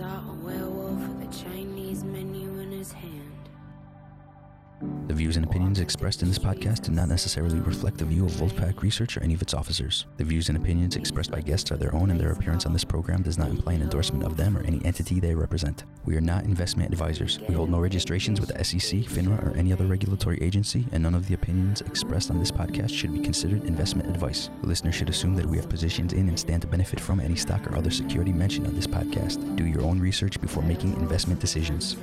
saw a werewolf with a Chinese menu in his hand. The views and opinions expressed in this podcast do not necessarily reflect the view of Wolfpack Research or any of its officers. The views and opinions expressed by guests are their own, and their appearance on this program does not imply an endorsement of them or any entity they represent. We are not investment advisors. We hold no registrations with the SEC, FINRA, or any other regulatory agency, and none of the opinions expressed on this podcast should be considered investment advice. The listener should assume that we have positions in and stand to benefit from any stock or other security mentioned on this podcast. Do your own research before making investment decisions.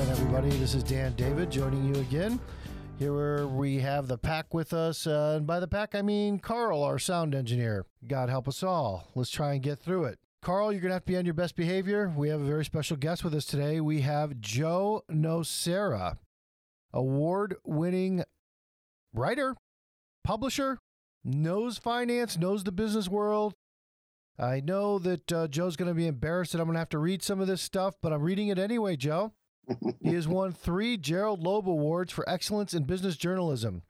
To Den, everybody. This is Dan David joining you again. Here where we have the pack with us, uh, and by the pack I mean Carl, our sound engineer. God help us all. Let's try and get through it. Carl, you're gonna have to be on your best behavior. We have a very special guest with us today. We have Joe Nocera, award-winning writer, publisher, knows finance, knows the business world. I know that uh, Joe's going to be embarrassed that I'm going to have to read some of this stuff, but I'm reading it anyway, Joe. He has won three Gerald Loeb Awards for Excellence in Business Journalism,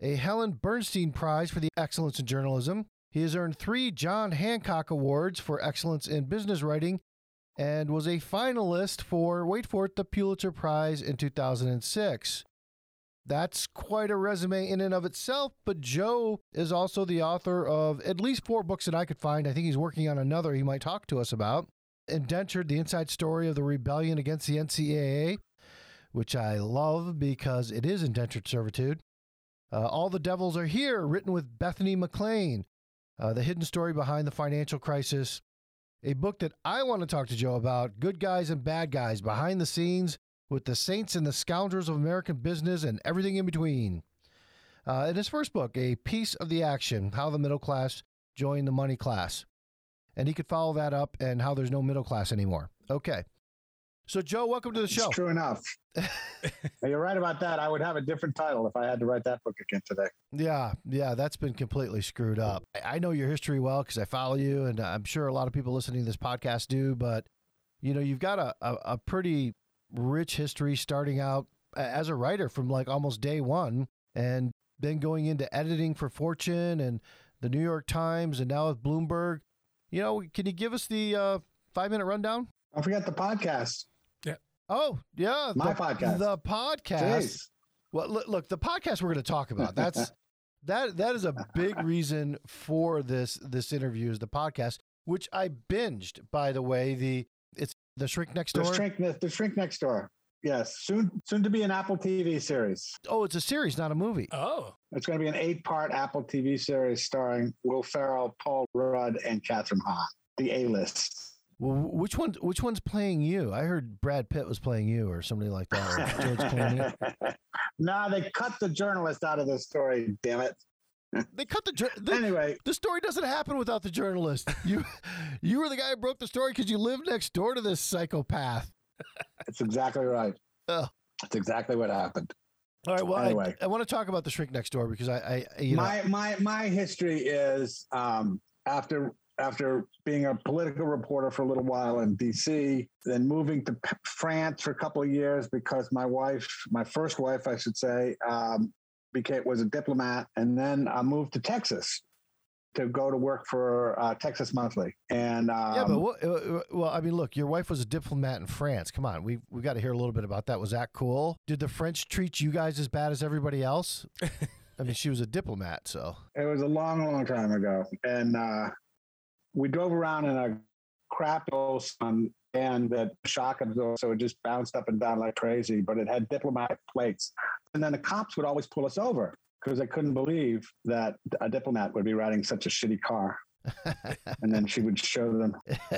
a Helen Bernstein Prize for the Excellence in Journalism. He has earned three John Hancock Awards for Excellence in Business Writing and was a finalist for, wait for it, the Pulitzer Prize in 2006. That's quite a resume in and of itself, but Joe is also the author of at least four books that I could find. I think he's working on another he might talk to us about. Indentured, the inside story of the rebellion against the NCAA, which I love because it is indentured servitude. Uh, All the Devils Are Here, written with Bethany McLean, uh, the hidden story behind the financial crisis. A book that I want to talk to Joe about Good Guys and Bad Guys Behind the Scenes with the saints and the scoundrels of American business and everything in between. Uh, in his first book, A Piece of the Action How the Middle Class Joined the Money Class. And he could follow that up and how there's no middle class anymore. Okay. So, Joe, welcome to the show. It's true enough. You're right about that. I would have a different title if I had to write that book again today. Yeah, yeah, that's been completely screwed up. I know your history well because I follow you, and I'm sure a lot of people listening to this podcast do. But you know, you've got a, a, a pretty rich history starting out as a writer from like almost day one, and then going into editing for Fortune and the New York Times, and now with Bloomberg. You know, can you give us the uh, five minute rundown? Don't forget the podcast. Yeah. Oh, yeah, My the, podcast. The podcast. Jeez. Well, look, look, the podcast we're going to talk about. That's that that is a big reason for this this interview is the podcast, which I binged. By the way, the it's the shrink next door. The door. shrink, the shrink next door. Yes, soon, soon to be an Apple TV series. oh, it's a series, not a movie. Oh, It's going to be an eight-part Apple TV series starring Will Ferrell, Paul Rudd, and Kathryn Hahn. The A-list. Well, which one? Which one's playing you? I heard Brad Pitt was playing you, or somebody like that. Or George Clooney. nah, they cut the journalist out of the story. Damn it. They cut the, the Anyway, The story doesn't happen without the journalist. You, you were the guy who broke the story because you lived next door to this psychopath. It's exactly right. Ugh. That's exactly what happened. All right. Well, Anyway. I, I want to talk about the shrink next door because I, I you know, my my my history is um, after after being a political reporter for a little while in DC, then moving to P- France for a couple of years because my wife, my first wife, I should say, um, became was a diplomat, and then I moved to Texas to go to work for uh, Texas Monthly. And um, yeah, but what, uh, well, I mean, look, your wife was a diplomat in France. Come on, we we got to hear a little bit about that. Was that cool? Did the French treat you guys as bad as everybody else? I mean, she was a diplomat, so It was a long, long time ago. And uh, we drove around in a crap old sun and that shock absorber, so it just bounced up and down like crazy, but it had diplomatic plates. And then the cops would always pull us over because I couldn't believe that a diplomat would be riding such a shitty car. and then she would show them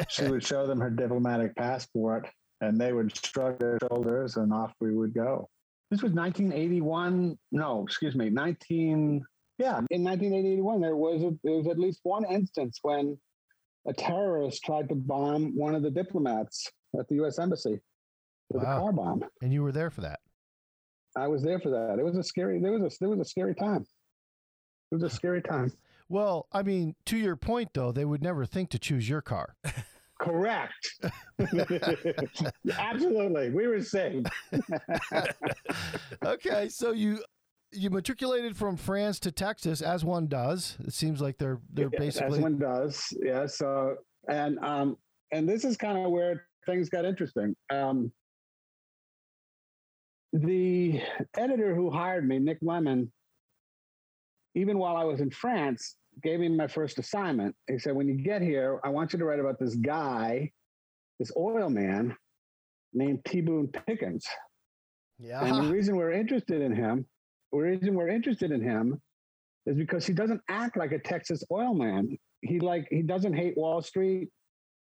she would show them her diplomatic passport and they would shrug their shoulders and off we would go. This was 1981. No, excuse me, 19. Yeah, in 1981, there was a, there was at least one instance when a terrorist tried to bomb one of the diplomats at the U.S. embassy with Wow. a car bomb. and you were there for that. I was there for that. It was a scary. There was a there was a scary time. It was a scary time. Well, I mean, to your point though, they would never think to choose your car. Correct. Absolutely, we were saved. okay, so you you matriculated from France to Texas, as one does. It seems like they're they're Yeah, basically as one does. Yeah. So and um and this is kind of where things got interesting. Um, the editor who hired me, Nick Lemann, even while I was in France, gave me my first assignment. He said, "When you get here, I want you to write about this guy, this oil man named T. Boone Pickens." Yeah. And the reason we're interested in him, the reason we're interested in him is because he doesn't act like a Texas oil man. He like he doesn't hate Wall Street.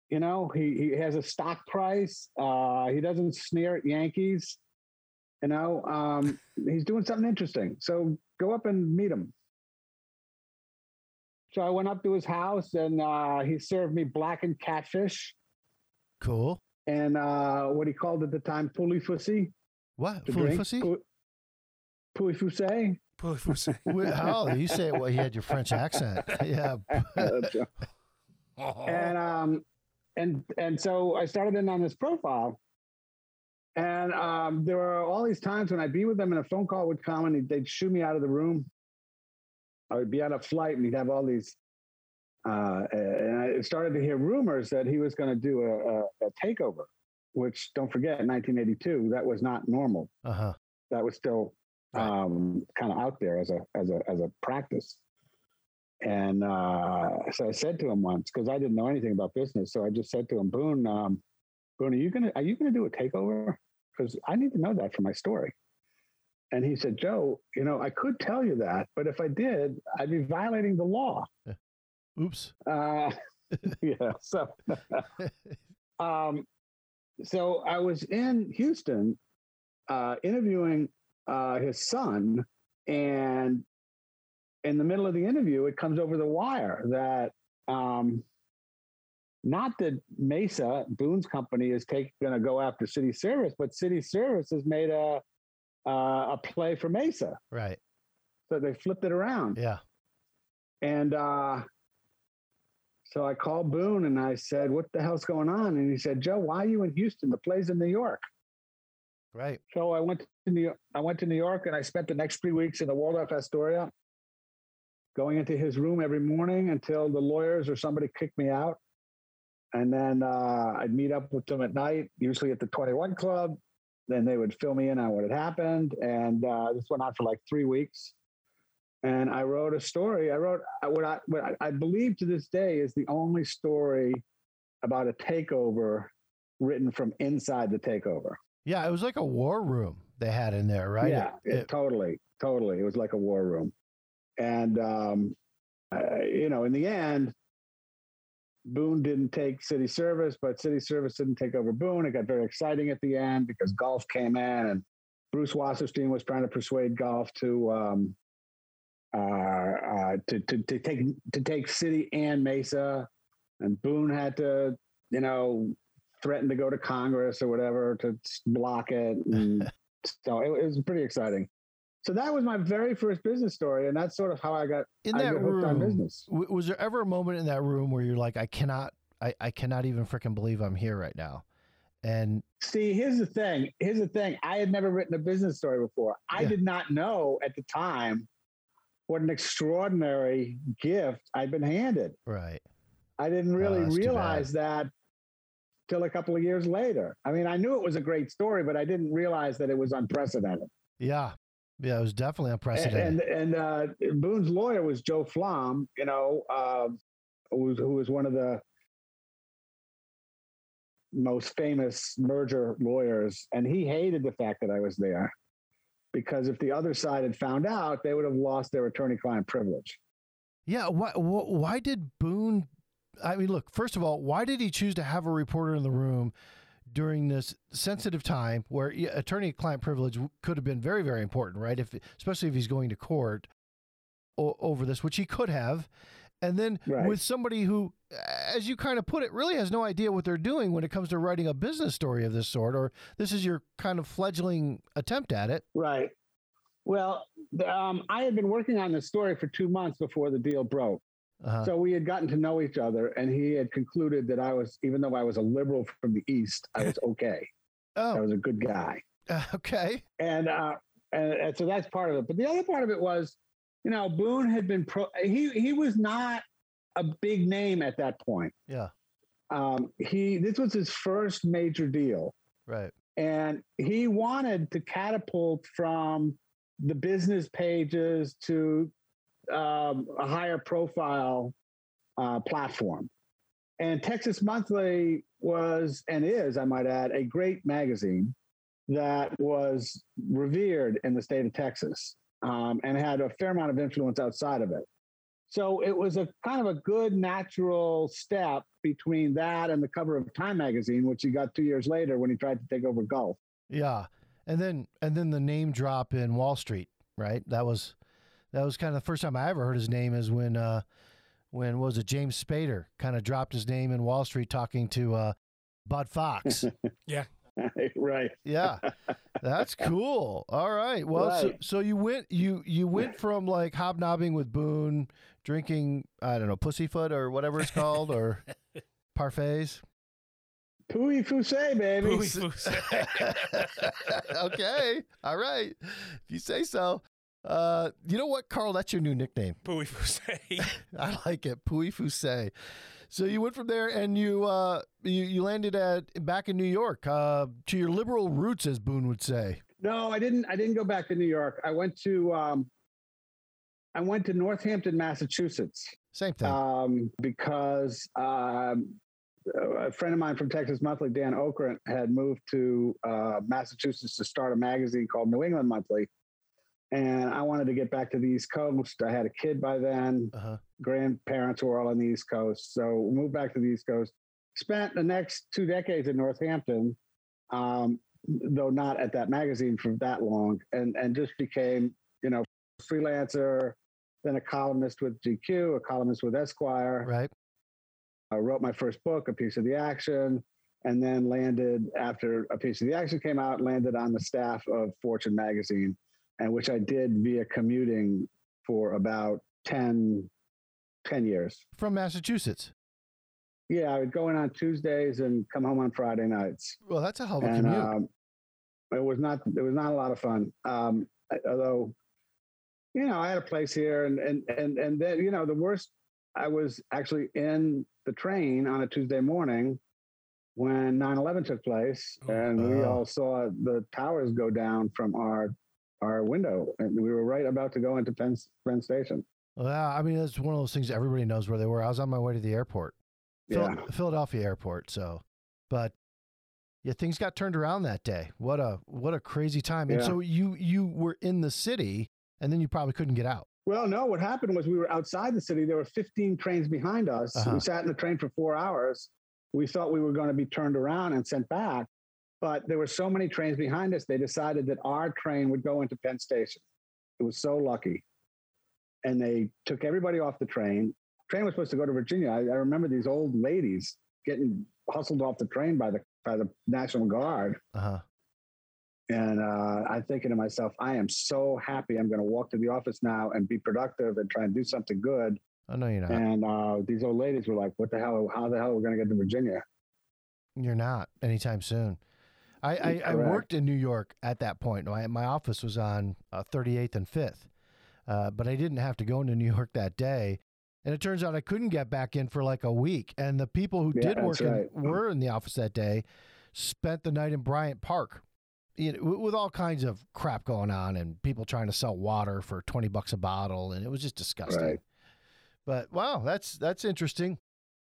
You know, he he has a stock price. Uh, he doesn't sneer at Yankees. You know, um, he's doing something interesting. So go up and meet him. So I went up to his house and uh, he served me blackened catfish Cool. and uh, what he called at the time pulley fussy. What? drink. fussy? Pu- Puy Foussé. Wait, How you say it? Well, he had your French accent. yeah. and um and and so I started in on this profile. And um, there were all these times when I'd be with them and a phone call would come and they'd, shoo me out of the room. I would be on a flight and he'd have all these. Uh, and I started to hear rumors that he was going to do a, a, a takeover, which don't forget, in 1982, that was not normal. Uh huh. That was still um, kind of out there as a as a as a practice. And uh, so I said to him once because I didn't know anything about business, so I just said to him, Boone, um, Boone, are you gonna are you gonna do a takeover? Because I need to know that for my story. And he said, Joe, you know, I could tell you that, but if I did, I'd be violating the law. Oops. Uh, yeah. So, um, so I was in Houston uh, interviewing uh, his son, and in the middle of the interview, it comes over the wire that um, not that Mesa Boone's company is going to go after Cities Service, but Cities Service has made a uh, a play for Mesa, Right. so they flipped it around. Yeah. And uh, so I called Boone and I said, What the hell's going on? And he said, Joe, why are you in Houston? The play's in New York. Right. So I went to New York. I went to New York and I spent the next three weeks in the Waldorf Astoria, going into his room every morning until the lawyers or somebody kicked me out. And then uh, I'd meet up with them at night, usually at the 21 Club. Then they would fill me in on what had happened. And uh, this went on for like three weeks. And I wrote a story. I wrote uh, what I, what I, I believe to this day is the only story about a takeover written from inside the takeover. Yeah. It was like a war room they had in there, right? Yeah, It- it, totally, totally. It was like a war room, and um, uh, you know, in the end, Boone didn't take Cities Service, but Cities Service didn't take over Boone. It got very exciting at the end because Gulf came in, and Bruce Wasserstein was trying to persuade Gulf to um, uh, uh, to, to to take to take city and Mesa, and Boone had to, you know, threaten to go to Congress or whatever to block it. And so it, it was pretty exciting. So that was my very first business story, and that's sort of how I got in I that got room, business. w- was there ever a moment in that room where you're like, I cannot, I, I cannot even freaking believe I'm here right now? And See, here's the thing. Here's the thing. I had never written a business story before. I Yeah. did not know at the time what an extraordinary gift I'd been handed. right. I didn't really Oh, that's too bad. realize that till a couple of years later. I mean, I knew it was a great story, but I didn't realize that it was unprecedented. Yeah. Yeah. It was definitely unprecedented. And and uh, Boone's lawyer was Joe Flom, you know, uh, who, was, who was one of the most famous merger lawyers, and he hated the fact that I was there because if the other side had found out, they would have lost their attorney-client privilege. Yeah. Why, why did Boone? I mean, look, first of all, why did he choose to have a reporter in the room during this sensitive time where attorney client privilege could have been very, very important, right? If, especially if he's going to court o- over this, which he could have. And then Right. with somebody who, as you kind of put it, really has no idea what they're doing when it comes to writing a business story of this sort, or this is your kind of fledgling attempt at it. Right. Well, um, I had been working on this story for two months before the deal broke. Uh, So we had gotten to know each other, and he had concluded that I was, even though I was a liberal from the East, I was okay. oh. I was a good guy. okay. And uh, and, and so that's part of it. But the other part of it was, you know, Boone had been pro. He he was not a big name at that point. Yeah. Um, he this was his first major deal, Right. and he wanted to catapult from the business pages to um, a higher profile uh, platform. And Texas Monthly was and is, I might add, a great magazine that was revered in the state of Texas um, and had a fair amount of influence outside of it. So it was a kind of a good natural step between that and the cover of Time magazine, which he got two years later when he tried to take over Gulf. Yeah. And then and then the name drop in Wall Street, right? That was that was kind of the first time I ever heard his name is when uh when what was it James Spader kind of dropped his name in Wall Street talking to uh Bud Fox. Yeah. right. yeah. That's cool. All right. Well, so, Right. so you went you you went from like hobnobbing with Boone, drinking I don't know pussyfoot or whatever it's called or parfaits. Pooey Foussey, baby. Pooey Foussey. okay. All right. If you say so. Uh, you know what, Carl? That's your new nickname. Pooey Foussey. I like it, Pui Fusay. So you went from there and you uh you, you landed at back in New York uh, to your liberal roots, as Boone would say. No, I didn't. I didn't go back to New York. I went to um, I went to Northampton, Massachusetts, Same thing. um, because um, a friend of mine from Texas Monthly, Dan Okrent, had moved to uh, Massachusetts to start a magazine called New England Monthly, and I wanted to get back to the East Coast. I had a kid by then. Uh-huh. Grandparents were all on the East Coast, so moved back to the East Coast. Spent the next two decades in Northampton. Um, though not at that magazine for that long, and and just became you know freelancer, then a columnist with GQ, a columnist with Esquire. Right. I wrote my first book, A Piece of the Action, and then landed after A Piece of the Action came out, landed on the staff of Fortune magazine, and which I did via commuting for about 10, 10 years. From Massachusetts. Yeah, I would go in on Tuesdays and come home on Friday nights. Well, that's a hell of a and commute. um, it was not it was not a lot of fun. Um, although, you know, I had a place here, and and and and then you know the worst. I was actually in the train on a Tuesday morning when 9/11 took place, Oh, and we oh. all saw the towers go down from our our window, and we were right about to go into Penn, Penn Station. well, yeah, I mean, that's one of those things everybody knows where they were. I was on my way to the airport, Yeah, Philadelphia airport. So, but yeah, things got turned around that day. What a what a crazy time. And so you you were in the city, and then you probably couldn't get out. Well, no, what happened was we were outside the city. There were 15 trains behind us. Uh-huh. We sat in the train for four hours. We thought we were going to be turned around and sent back. But there were so many trains behind us, they decided that our train would go into Penn Station. It was so lucky. And they took everybody off the train. Train was supposed to go to Virginia. I, I remember these old ladies getting hustled off the train by the by the National Guard. Uh huh. And uh, I'm thinking to myself, I am so happy. I'm going to walk to the office now and be productive and try and do something good. Oh know you're not. And uh, these old ladies were like, "What the hell? How the hell are we going to get to Virginia?" You're not anytime soon. I, I, I worked in New York at that point. My, my office was on uh, 38th and 5th, uh, but I didn't have to go into New York that day. And it turns out I couldn't get back in for like a week. And the people who Yeah, did work that's in, right. were in the office that day spent the night in Bryant Park. You know, with- with all kinds of crap going on and people trying to sell water for 20 bucks a bottle. And it was just disgusting. Right. But wow, that's that's interesting.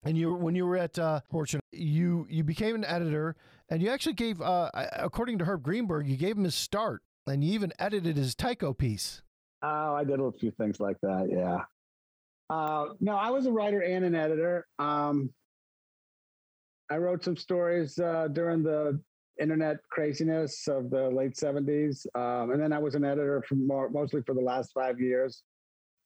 And you when you were at uh, Fortune, you you became an editor, and you actually gave, uh, according to Herb Greenberg, you gave him his start, and you even edited his Tyco piece. Oh, I did a few things like that. Yeah. Uh, no, I was a writer and an editor. Um, I wrote some stories uh, during the internet craziness of the late '70s, um, and then I was an editor for more, mostly for the last five years.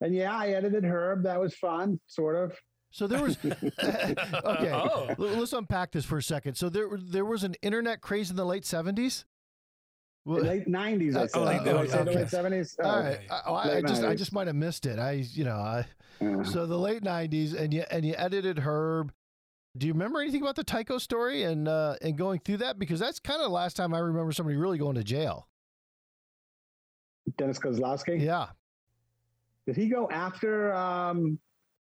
And yeah, I edited Herb. That was fun, sort of. So there was okay. Oh. Let's unpack this for a second. So there there was an internet craze in the late seventies. The late '90s, I Uh, said. oh, Did I say okay. late '70s? Oh, All right, I, I- I Late just I just might have missed it. I you know I yeah. so the late nineties, and you and you edited Herb. Do you remember anything about the Tyco story and uh, and going through that? Because that's kind of the last time I remember somebody really going to jail. Dennis Kozlowski. Yeah. Did he go after um,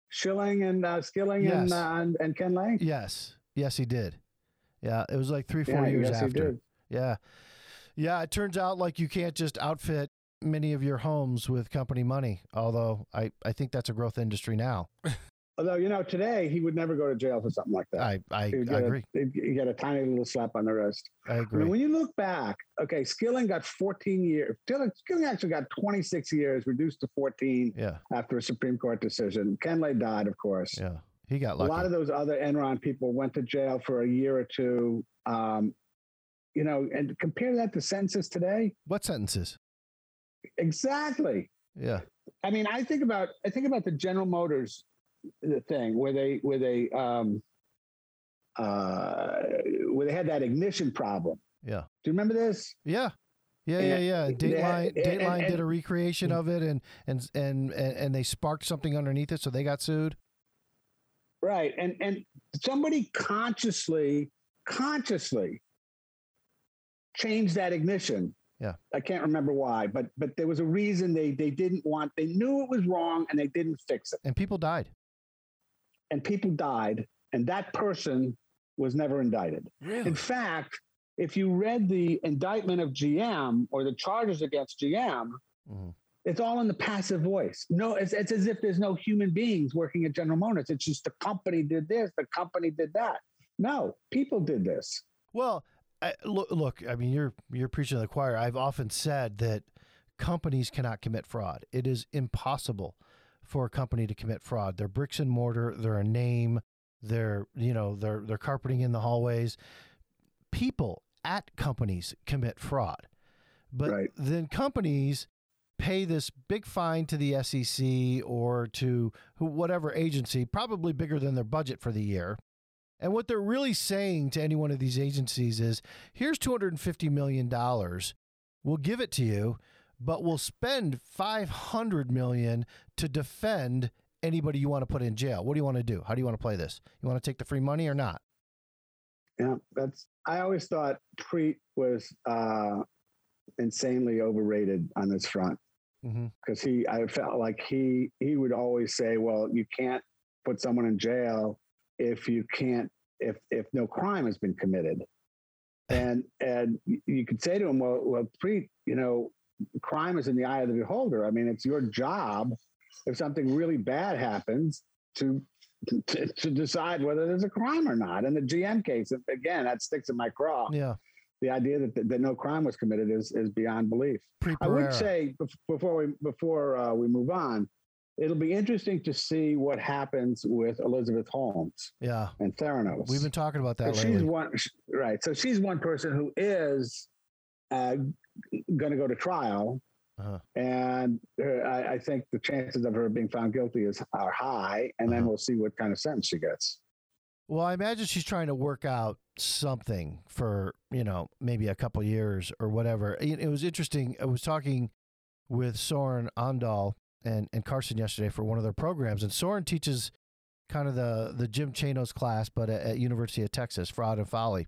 Schilling and uh, Skilling Yes. and, uh, and and Ken Lay? Yes. Yes, he did. Yeah. It was like three, four Yeah, years yes, after. Yeah. Yeah. It turns out like you can't just outfit many of your homes with company money, although I, I think that's a growth industry now. Although you know, today he would never go to jail for something like that. I, I, He'd I a- agree. he'd get a tiny little slap on the wrist. I I agree. mean, when you look back, okay, Skilling got 14 years. Skilling, actually got 26 years, reduced to 14 yeah. after a Supreme Court decision. Ken Lay died, of course. Yeah. He got lucky. a lot of those other Enron people went to jail for a year or two. Um, you know, and compare that to sentences today. what sentences? Exactly. Yeah. I mean, I think about I think about the General Motors uh, thing where they where they um, uh, where they had that ignition problem. Yeah. Do you remember this? Yeah. Yeah, yeah, yeah. Dateline, Dateline and- did a recreation of it, and and and and and they sparked something underneath it, so they got sued. Right. And and somebody consciously, consciously changed that ignition. Yeah. I can't remember why, but but there was a reason they they didn't want they knew it was wrong and they didn't fix it. And people died. And people died, and that person was never indicted. Really? In fact, if you read the indictment of GM or the charges against GM, Mhm. it's all in the passive voice. No, it's, it's as if there's no human beings working at General Motors. It's just the company did this, the company did that. No, people did this. Well, I, look, look. I mean, you're you're preaching to the choir. I've often said that companies cannot commit fraud. It is impossible for a company to commit fraud. They're bricks and mortar. They're a name. They're you know they're they're carpeting in the hallways. People at companies commit fraud, but Right. then companies pay this big fine to the SEC or to whatever agency, probably bigger than their budget for the year. And what they're really saying to any one of these agencies is here's $250 million. We'll give it to you, but we'll spend 500 million to defend anybody you want to put in jail. What do you want to do? How do you want to play this? You want to take the free money or not? Yeah, that's. I always thought Preet was uh, insanely overrated on this front Mm-hmm. because he. I felt like he he would always say, "Well, you can't put someone in jail if you can't if if no crime has been committed." And and you could say to him, "Well, well, Preet, you know, crime is in the eye of the beholder. I mean, it's your job if something really bad happens to to, to decide whether there's a crime or not. In the GM case, again, that sticks in my craw. Yeah. The idea that, that, that no crime was committed is is beyond belief. I would say before we before uh, we move on, it'll be interesting to see what happens with Elizabeth Holmes Yeah. and Theranos. We've been talking about that she's one right. So she's one person who is uh, going to go to trial, Uh-huh. and uh, I, I think the chances of her being found guilty is are high. And then Uh-huh. we'll see what kind of sentence she gets. Well, I imagine she's trying to work out something for, you know, maybe a couple years or whatever. It, it was interesting. I was talking with Soren Aandahl and, and Carson yesterday for one of their programs, and Soren teaches kind of the, the Jim Chanos class, but at, at University of Texas, Fraud and Folly.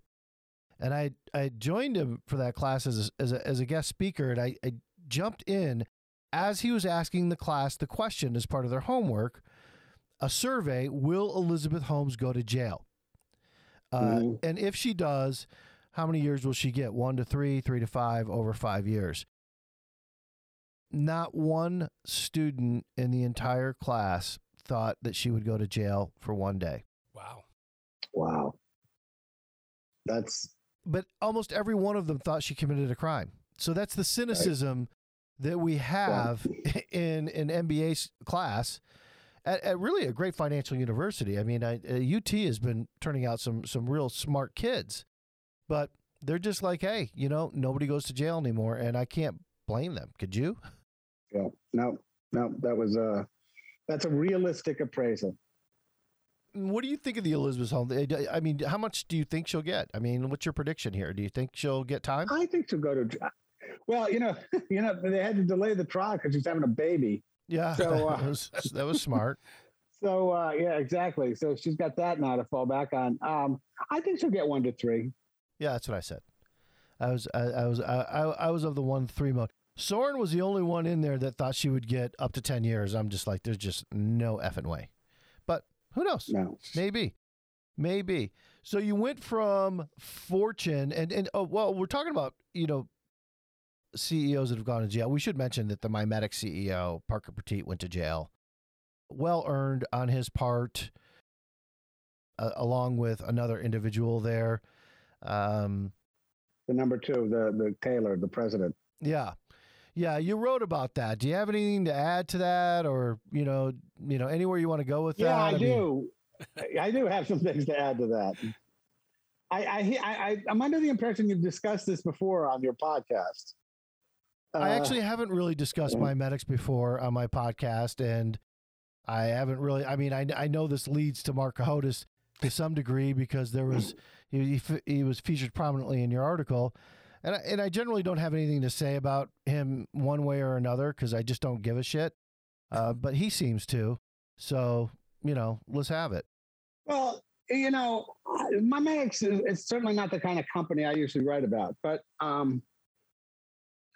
And I I joined him for that class as a, as a, as a guest speaker, and I, I jumped in as he was asking the class the question as part of their homework a survey Will Elizabeth Holmes go to jail? Uh, Mhm. And if she does, how many years will she get? One to three, three to five, over five years. Not one student in the entire class thought that she would go to jail for one day. Wow. Wow, that's But almost every one of them thought she committed a crime. So that's the cynicism that we have in an MBA class at, at really a great financial university. I mean, I, uh, UT has been turning out some some real smart kids, but they're just like, hey, you know, nobody goes to jail anymore, and I can't blame them. Could you? yeah, no, no, that was a that's a realistic appraisal. What do you think of the Elizabeth Holmes? I mean, how much do you think she'll get? I mean, what's your prediction here? Do you think she'll get time? I think she'll go to. Well, you know, you know, they had to delay the trial because she's having a baby. Yeah, So, uh, that, was, that was smart. So uh, yeah, exactly. So she's got that now to fall back on. Um, I think she'll get one to three. Yeah, that's what I said. I was I, I was I, I I was of the one three mode. Soren was the only one in there that thought she would get up to 10 years. I'm just like, there's just no effing way. Who knows? No. Maybe. Maybe. So you went from Fortune and, and oh, well, we're talking about, you know, CEOs that have gone to jail. We should mention that the MiMedx CEO, Parker Petit, went to jail. Well earned on his part, uh, along with another individual there. Um, The number two, the the Taylor, the president. yeah. Yeah, you wrote about that. Do you have anything to add to that or, you know, you know, anywhere you want to go with Yeah, that? I, mean- do. I do have some things to add to that. I, I, I, I I'm under the impression you've discussed this before on your podcast. I Uh, actually haven't really discussed MiMedx before on my podcast, and I haven't really. I mean, I, I know this leads to Marc Cohodes to some degree because there was he, he, he was featured prominently in your article, and I, and I generally don't have anything to say about him one way or another because I just don't give a shit. Uh, but he seems to, so you know, let's have it. Well, you know, my Max is it's certainly not the kind of company I usually write about, but um,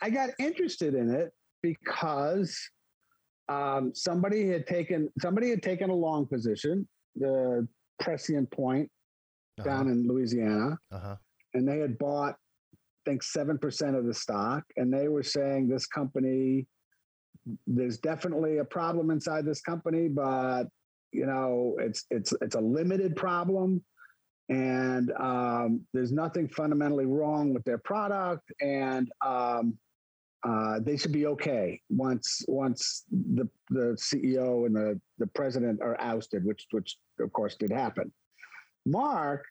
I got interested in it because um, somebody had taken somebody had taken a long position, the Prescience Point down in Louisiana, Uh huh. and they had bought, think, seven percent of the stock, and they were saying this company, there's definitely a problem inside this company, but you know, it's it's it's a limited problem, and um, there's nothing fundamentally wrong with their product, and um, uh, they should be okay once once the the CEO and the the president are ousted, which which of course did happen. Marc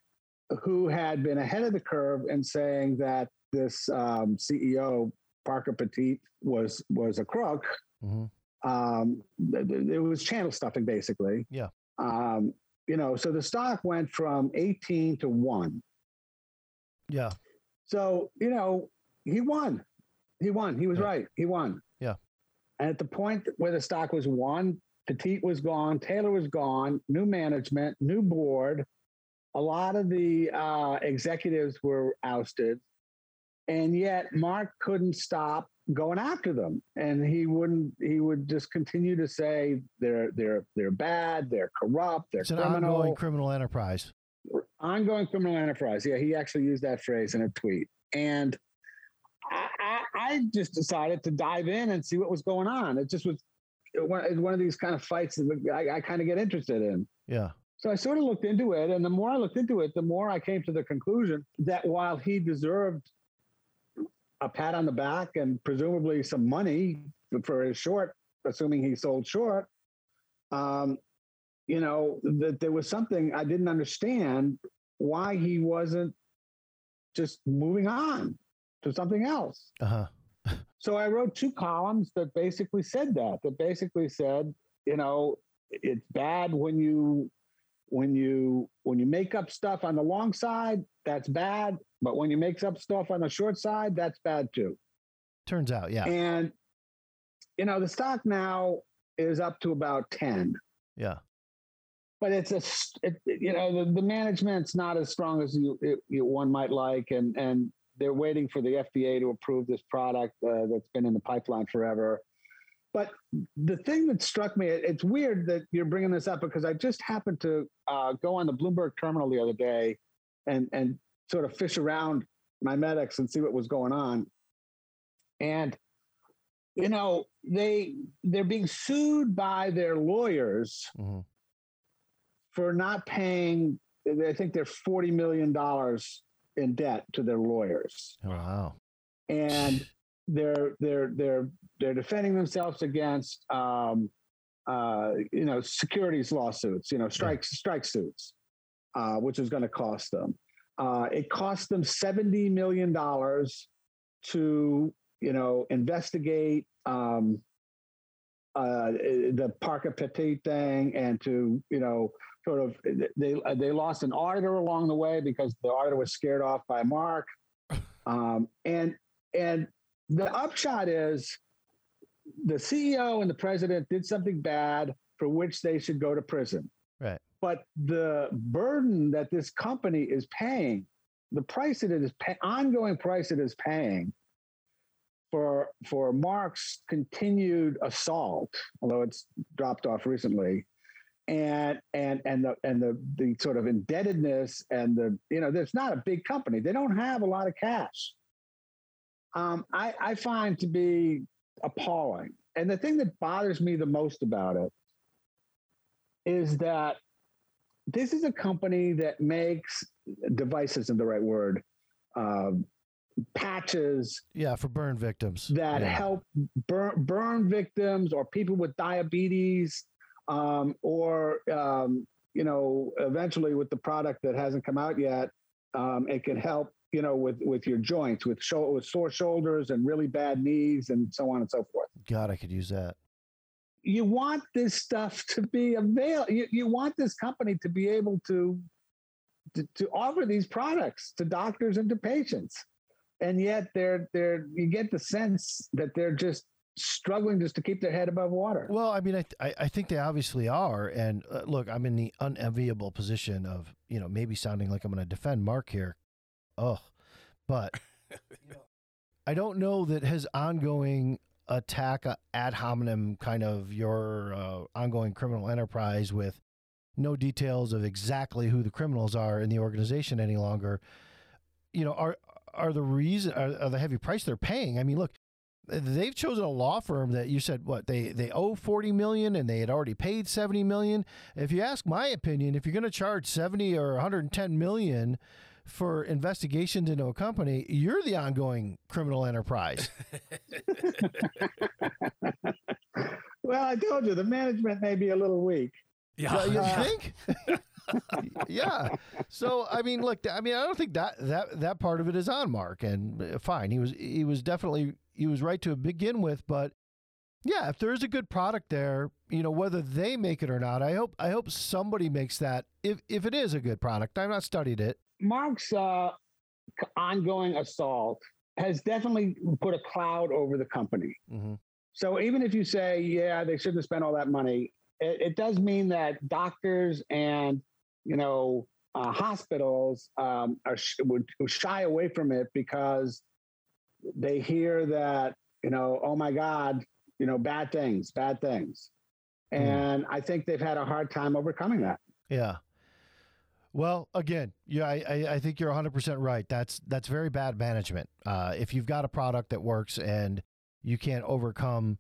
who had been ahead of the curve in saying that this um, CEO Parker Petit was was a crook. hmm Um, it was channel stuffing, basically. Yeah. Um, you know, so the stock went from 18 to one. Yeah. So you know, he won. He won. He was Yeah. right. He won. Yeah. And at the point where the stock was one, Petit was gone, Taylor was gone, new management, new board. A lot of the uh, executives were ousted, and yet Marc couldn't stop going after them, and he wouldn't. He would just continue to say they're they're they're bad, they're corrupt, they're It's an criminal ongoing criminal enterprise. ongoing criminal enterprise. Yeah, he actually used that phrase in a tweet. And I, I, just decided to dive in and see what was going on. It just was one of these kind of fights that I, I kind of get interested in. Yeah. So I sort of looked into it. And the more I looked into it, the more I came to the conclusion that while he deserved a pat on the back and presumably some money for his short, assuming he sold short, um, you know, that there was something I didn't understand why he wasn't just moving on to something else. Uh huh. So I wrote two columns that basically said that. That basically said, you know, it's bad when you when you when you make up stuff on the long side, that's bad. But when you make up stuff on the short side, that's bad too. Turns out, yeah. And you know, the stock now is up to about 10. Yeah. But it's a, it, you know, the, the management's not as strong as you, it, you one might like, and and they're waiting for the FDA to approve this product uh, that's been in the pipeline forever. But the thing that struck me, it- it's weird that you're bringing this up because I just happened to uh, go on the Bloomberg terminal the other day and and sort of fish around my medics and see what was going on. And you know, they they're being sued by their lawyers hmm for not paying. I think they're forty million dollars in debt to their lawyers, Wow. and they're they're they're they're defending themselves against um, uh, you know securities lawsuits, you know strikes strike suits, uh, which is going to cost them. Uh, it cost them seventy million dollars to you know investigate um, uh, the Parker Petit thing and to you know sort of they they lost an auditor along the way because the auditor was scared off by Marc, um, and and the upshot is the CEO and the president did something bad for which they should go to prison. But the burden that this company is paying, the price that it is pay, ongoing price it is paying for for Marc's continued assault, although it's dropped off recently, and and and the and the the sort of indebtedness and the you know, there's not a big company. They don't have a lot of cash. Um, I, I find to be appalling. And the thing that bothers me the most about it is that this is a company that makes devices isn't the right word. Um, patches Yeah, for burn victims. that Yeah. help burn, burn victims or people with diabetes um, or um, you know eventually with the product that hasn't come out yet um, it can help you know with with your joints with, sho- with sore shoulders and really bad knees and so on and so forth God, I could use that. You want this stuff to be avail you, you want this company to be able to, to to offer these products to doctors and to patients and yet they're they're you get the sense that they're just struggling just to keep their head above water Well, I mean, I, th- I I think they obviously are. And uh, look, I'm in the unenviable position of you know maybe sounding like I'm going to defend Marc here. Oh, but I don't know that his ongoing attack ad hominem kind of your uh, ongoing criminal enterprise with no details of exactly who the criminals are in the organization any longer. You know, are are the reason are, are the heavy price they're paying? I mean, look, they've chosen a law firm that you said what they they owe 40 million and they had already paid 70 million if you ask my opinion if you're going to charge 70 or 110 million for investigations into a company you're the ongoing criminal enterprise. Well i told you the management may be a little weak. Yeah, you Uh, think? Yeah. So i mean look i mean i don't think that that that part of it is on mark and uh, fine he was he was definitely he was right to begin with but yeah if there's a good product there you know whether they make it or not i hope i hope somebody makes that if if it is a good product. I've not studied it mark's uh, ongoing assault has definitely put a cloud over the company hmm So even if you say, yeah, they shouldn't have spent all that money, it, it does mean that doctors and you know uh, hospitals um, are sh- would, would shy away from it because they hear that you know, oh my God, you know, bad things, bad things, Hmm. and I think they've had a hard time overcoming that. yeah well again yeah i i, think you're 100% right. That's that's very bad management. Uh, if you've got a product that works and you can't overcome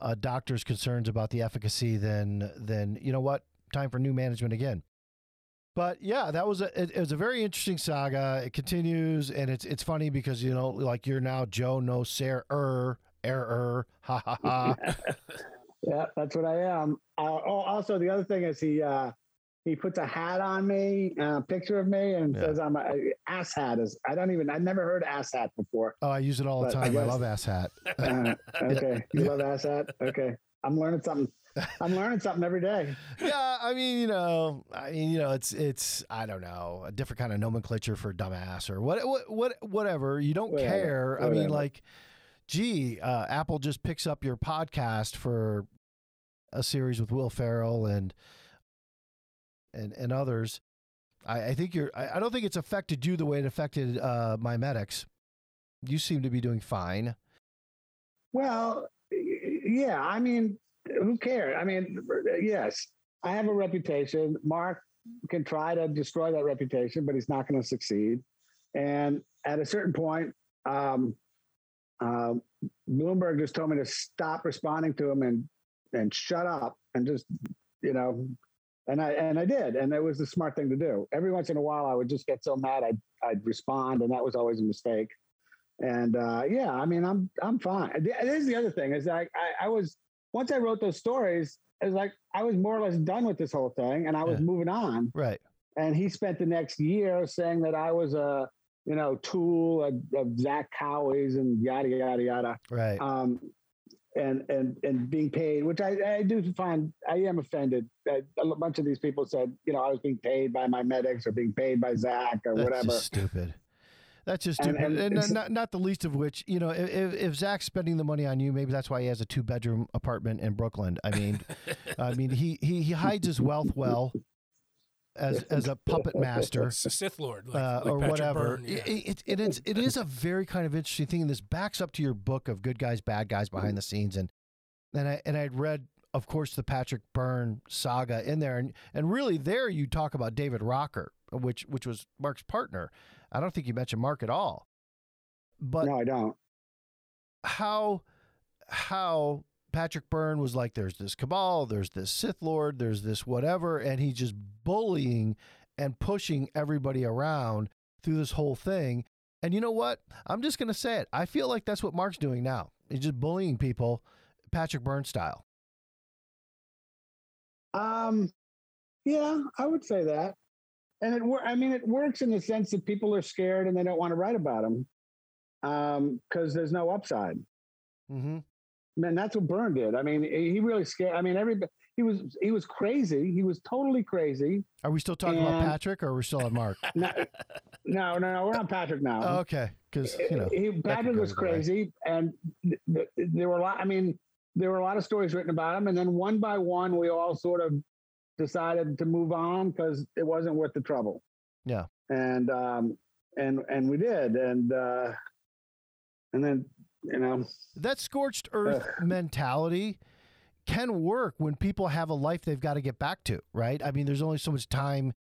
a doctor's concerns about the efficacy then then you know what? Time for new management again. But yeah that was a it, it was a very interesting saga. It continues and it's it's funny because you know like you're now joe no sir er error ha ha ha. Yeah, that's what I am. Uh, oh, also, the other thing is he uh, he puts a hat on me, a picture of me, and Yeah. says I'm a ass hat. Is I don't even I've never heard ass hat before. oh i use it all the But I time i, love ass hat Uh, okay, you love ass hat. Okay, I'm learning something. I'm learning something every day. yeah, I mean, you know, I mean, you know, it's it's I don't know, a different kind of nomenclature for dumbass or what what what whatever. You don't Whatever, care. I mean, like, gee, uh, Apple just picks up your podcast for a series with Will Ferrell and and and others. I, I think you're. I, I don't think it's affected you the way it affected uh, MiMedx. You seem to be doing fine. Well, yeah. I mean, who cares? I mean, yes, I have a reputation. Marc can try to destroy that reputation, but he's not going to succeed. And at a certain point, um, um, Bloomberg just told me to stop responding to him and and shut up and just you know. And I and I did, and it was the smart thing to do. Every once in a while, I would just get so mad, I'd I'd respond, and that was always a mistake. And uh, yeah, I mean, I'm I'm fine. The- Here's the other thing: is like I, I was once I wrote those stories, it was like I was more or less done with this whole thing, and I was Yeah. moving on. Right. And he spent the next year saying that I was a you know tool of, of Zach Cowie's and yada yada yada. Right. Um, and and and being paid, which I, I do find I am offended. that A bunch of these people said, you know, I was being paid by MiMedx or being paid by Zach or That's whatever. just stupid. That's just stupid, and, and not- not not the least of which, you know, if, if if Zach's spending the money on you, maybe that's why he has a two bedroom apartment in Brooklyn. I mean, I mean, he he he hides his wealth well. As as a puppet master It's the Sith Lord, like, uh, like or Patrick whatever. Byrne, yeah. It, it, it is it is a very kind of interesting thing, and this backs up to your book of good guys, bad guys behind the scenes, and and I and I'd read, of course, the Patrick Byrne saga in there, and and really there you talk about David Rocker, which which was Marc's partner. I don't think you mentioned Marc at all, but no, I don't. how how Patrick Byrne was like, there's this cabal, there's this Sith Lord, there's this whatever, and he's just bullying and pushing everybody around through this whole thing. And you know what? I'm just gonna say it. I feel like that's what Marc's doing now. He's just bullying people, Patrick Byrne style. Um, yeah, I would say that. And it, wor- I mean, it works in the sense that people are scared and they don't want to write about them because there's no upside. Mm-hmm. Man, that's what Byrne did. I mean, he really scared. I mean, everybody. He was he was crazy. He was totally crazy. Are we still talking about Patrick, or are we still on Marc? No, no, no, we're on Patrick now. Oh, okay, because you know, he, Patrick was crazy, and th- th- there were a lot. I mean, there were a lot of stories written about him, and then one by one, we all sort of decided to move on because it wasn't worth the trouble. Yeah. and um, and and we did, and uh, and then you know, that scorched earth mentality can work when people have a life they've got to get back to, right? I mean, there's only so much time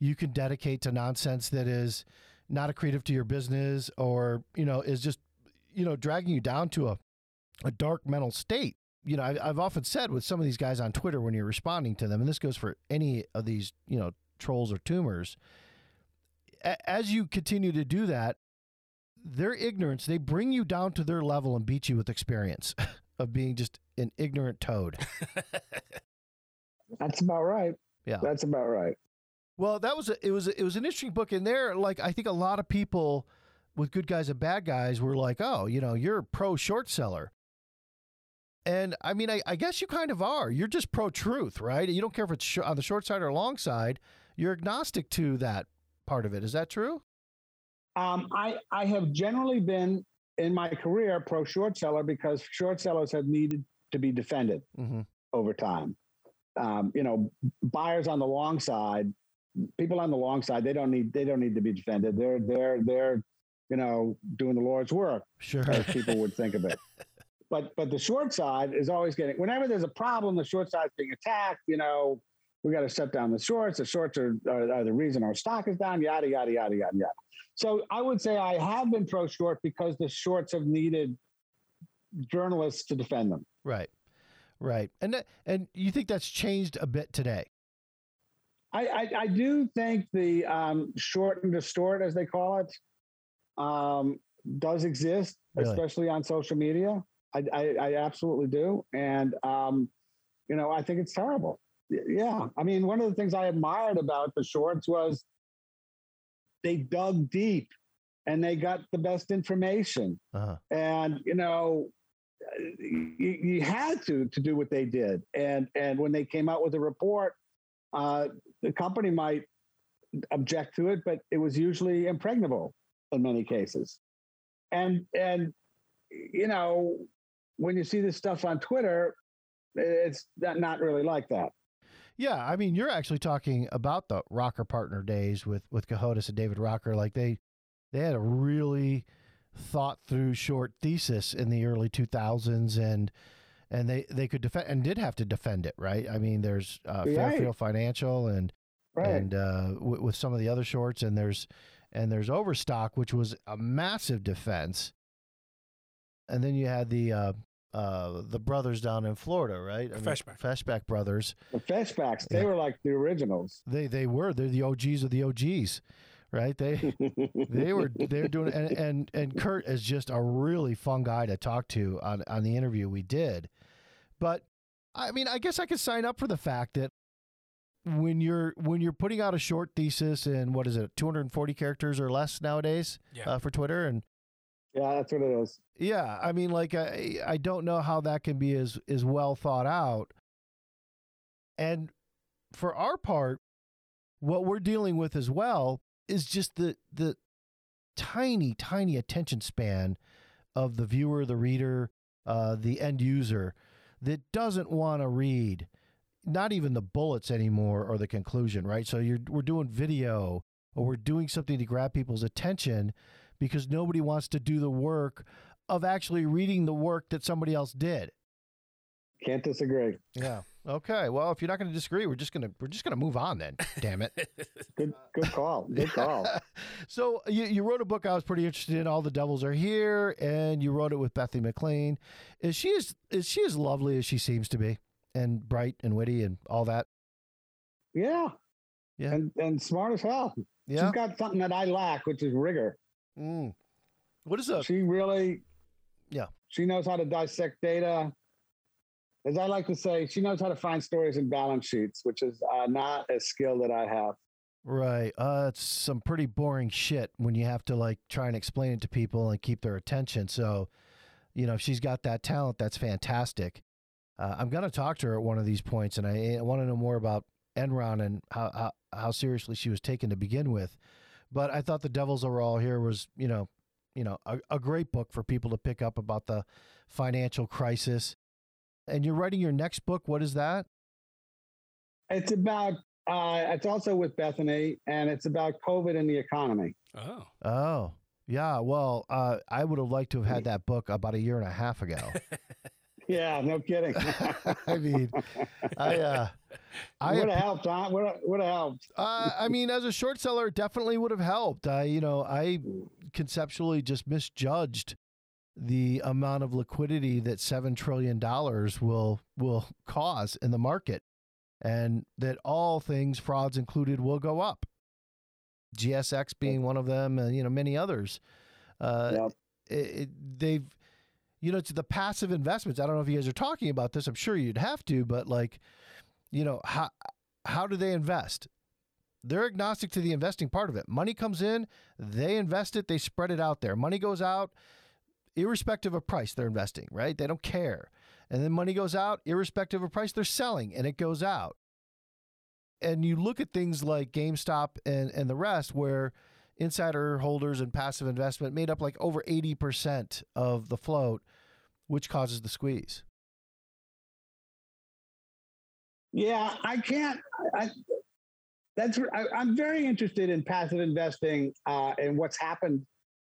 you can dedicate to nonsense that is not accretive to your business or, you know, is just, you know, dragging you down to a, a dark mental state. You know, I, I've often said with some of these guys on Twitter when you're responding to them, and this goes for any of these, you know, trolls or tumors, a- as you continue to do that, their ignorance, they bring you down to their level and beat you with experience of being just an ignorant toad. that's about right. Yeah. That's about right. Well, that was a, it was a, it was an interesting book in there. Like I think a lot of people with good guys and bad guys were like, oh, you know, you're pro short seller. And I mean, I, I guess you kind of are. You're just pro truth, right? You don't care if it's sh- on the short side or long side. You're agnostic to that part of it. Is that true? Um, I I have generally been in my career pro short seller because short sellers have needed to be defended Mm-hmm. over time. Um, you know, buyers on the long side, people on the long side, they don't need they don't need to be defended. They're they're they're you know doing the Lord's work Sure. as people would think of it. But but the short side is always getting whenever there's a problem, the short side's being attacked. You know, we got to shut down the shorts. The shorts are, are, are the reason our stock is down. Yada yada yada yada yada. So I would say I have been pro short because the shorts have needed journalists to defend them. Right. Right. And that, and you think that's changed a bit today? I, I, I do think the um, short and distort, as they call it, um, does exist, Really? especially on social media. I, I, I absolutely do. And, um, you know, I think it's terrible. Yeah. I mean, one of the things I admired about the shorts was they dug deep and they got the best information. Uh-huh. And, you know, you, you had to to do what they did. And and when they came out with a report, uh, the company might object to it, but it was usually impregnable in many cases. And and you know, when you see this stuff on Twitter, it's not, not really like that. Yeah, I mean, you're actually talking about the Rocker partner days with with Cohodes and David Rocker. Like they they had a really thought through short thesis in the early 2000s, and and they they could defend and did have to defend it, right? I mean, there's uh, Right. Fairfax Financial and Right. and uh, w- with some of the other shorts, and there's and there's Overstock, which was a massive defense, and then you had the uh, uh, the brothers down in Florida, right? I mean, Feshbach. Feshbach brothers. the Feshbachs, they Yeah. were like the originals. They they were they're the OGs of the OGs, right? They they were they're doing and and and Kurt is just a really fun guy to talk to on on the interview we did. But I mean, I guess I could sign up for the fact that when you're when you're putting out a short thesis in what is it 240 characters or less nowadays Yeah. uh, for Twitter and yeah, that's what it is. yeah, I mean, like I I don't know how that can be as as well thought out. And for our part, what we're dealing with as well is just the the tiny tiny attention span of the viewer, the reader, uh, the end user that doesn't want to read, not even the bullets anymore or the conclusion, right? So you're we're doing video or we're doing something to grab people's attention because nobody wants to do the work of actually reading the work that somebody else did. Can't disagree. Yeah. Okay. Well, if you're not going to disagree, we're just gonna we're just gonna move on then. Damn it. Good, good call. Good call. so you, you wrote a book I was pretty interested in. All the devils are here, and you wrote it with Bethany McLean. Is she as is she as lovely as she seems to be, and bright and witty and all that? Yeah. Yeah. And and smart as hell. Yeah. She's got something that I lack, which is rigor. Mm. What is a She really, Yeah. She knows how to dissect data. As I like to say, she knows how to find stories in balance sheets, which is uh, not a skill that I have. right? Uh, it's some pretty boring shit when you have to like try and explain it to people and keep their attention. So, you know, if she's got that talent, that's fantastic. Uh, I'm gonna talk to her at one of these points, and I, I want to know more about Enron and how, how how seriously she was taken to begin with. But I thought the Devils Are All Here was, you know, you know, a, a great book for people to pick up about the financial crisis. And you're writing your next book. What is that? It's about. Uh, it's also with Bethany, and it's about COVID and the economy. Oh. Oh, yeah. Well, uh, I would have liked to have had that book about a year and a half ago. Yeah, no kidding. I mean, I, uh, I, would have helped, huh? Would have, helped. uh, I mean, as a short seller, definitely would have helped. I, you know, I conceptually just misjudged the amount of liquidity that seven trillion dollars will will cause in the market, and that all things, frauds included, will go up. GSX being one of them, and you know many others. Uh, Yep. it, it, they've you know to the passive investments. I don't know if you guys are talking about this. I'm sure you'd have to but like you know how how do they invest? They're agnostic to the investing part of it. Money comes in they invest it they spread it out there. Money goes out irrespective of price they're investing right? They don't care. And then money goes out irrespective of price they're selling and it goes out. And you look at things like GameStop and and the rest where insider holders and passive investment made up like over 80% of the float which causes the squeeze Yeah, I can't. I, that's. I, I'm very interested in passive investing uh, and what's happened,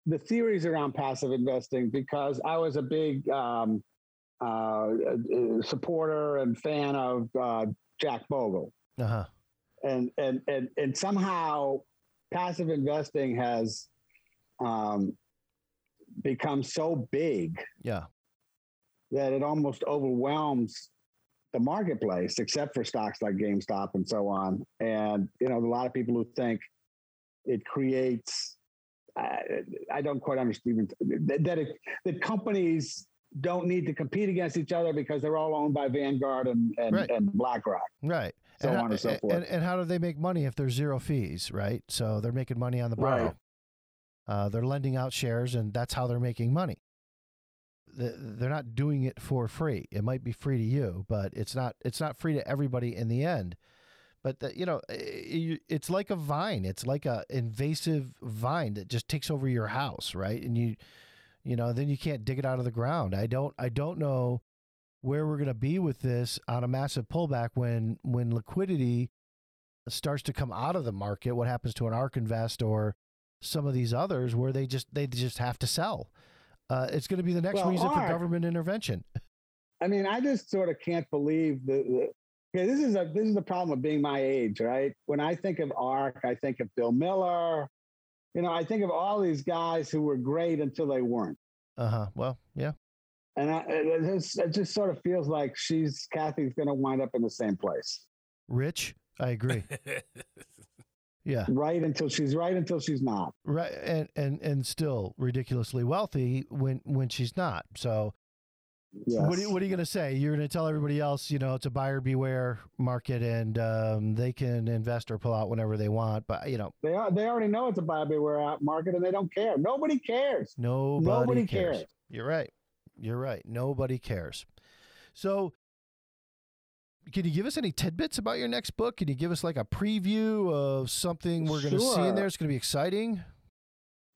the theories around passive investing, because I was a big um, uh, uh, supporter and fan of uh, Jack Bogle, uh-huh and and and and somehow passive investing has um, become so big yeah that it almost overwhelms the marketplace, except for stocks like GameStop and so on. And you know, a lot of people who think it creates. I, I don't quite understand that that, it, that companies don't need to compete against each other because they're all owned by Vanguard and and, Right. and BlackRock. right So and, on how- and so forth. and, and how do they make money if there's zero fees right? So they're making money on the borrow Right. uh, they're lending out shares and that's how they're making money. They're not doing it for free. It might be free to you but it's not it's not free to everybody in the end. But the, you know it's like a vine. It's like a invasive vine that just takes over your house right? And you you know then you can't dig it out of the ground. I don't i don't know where we're going to be with this on a massive pullback when when liquidity starts to come out of the market what happens to an ark invest or some of these others where they just they just have to sell uh, it's going to be the next Well, reason for government intervention I mean, I just sort of can't believe the. the okay, this is a this is the problem of being my age, right? When I think of ARC, I think of Bill Miller. You know, I think of all these guys who were great until they weren't. uh-huh well yeah And I, it, just, it just sort of feels like she's Cathie's going to wind up in the same place, rich i agree yeah right? Until she's right, until she's not. right and and and still ridiculously wealthy when when she's not so Yes. What are, you, what are you going to say? You're going to tell everybody else, you know, it's a buyer beware market and um, they can invest or pull out whenever they want. But, you know, they are, they already know it's a buyer beware market, and they don't care. Nobody cares. nobody, Nobody cares. cares. You're right. You're right. Nobody cares. So, can you give us any tidbits about your next book? Can you give us like a preview of something we're going to see in there? It's going to be exciting.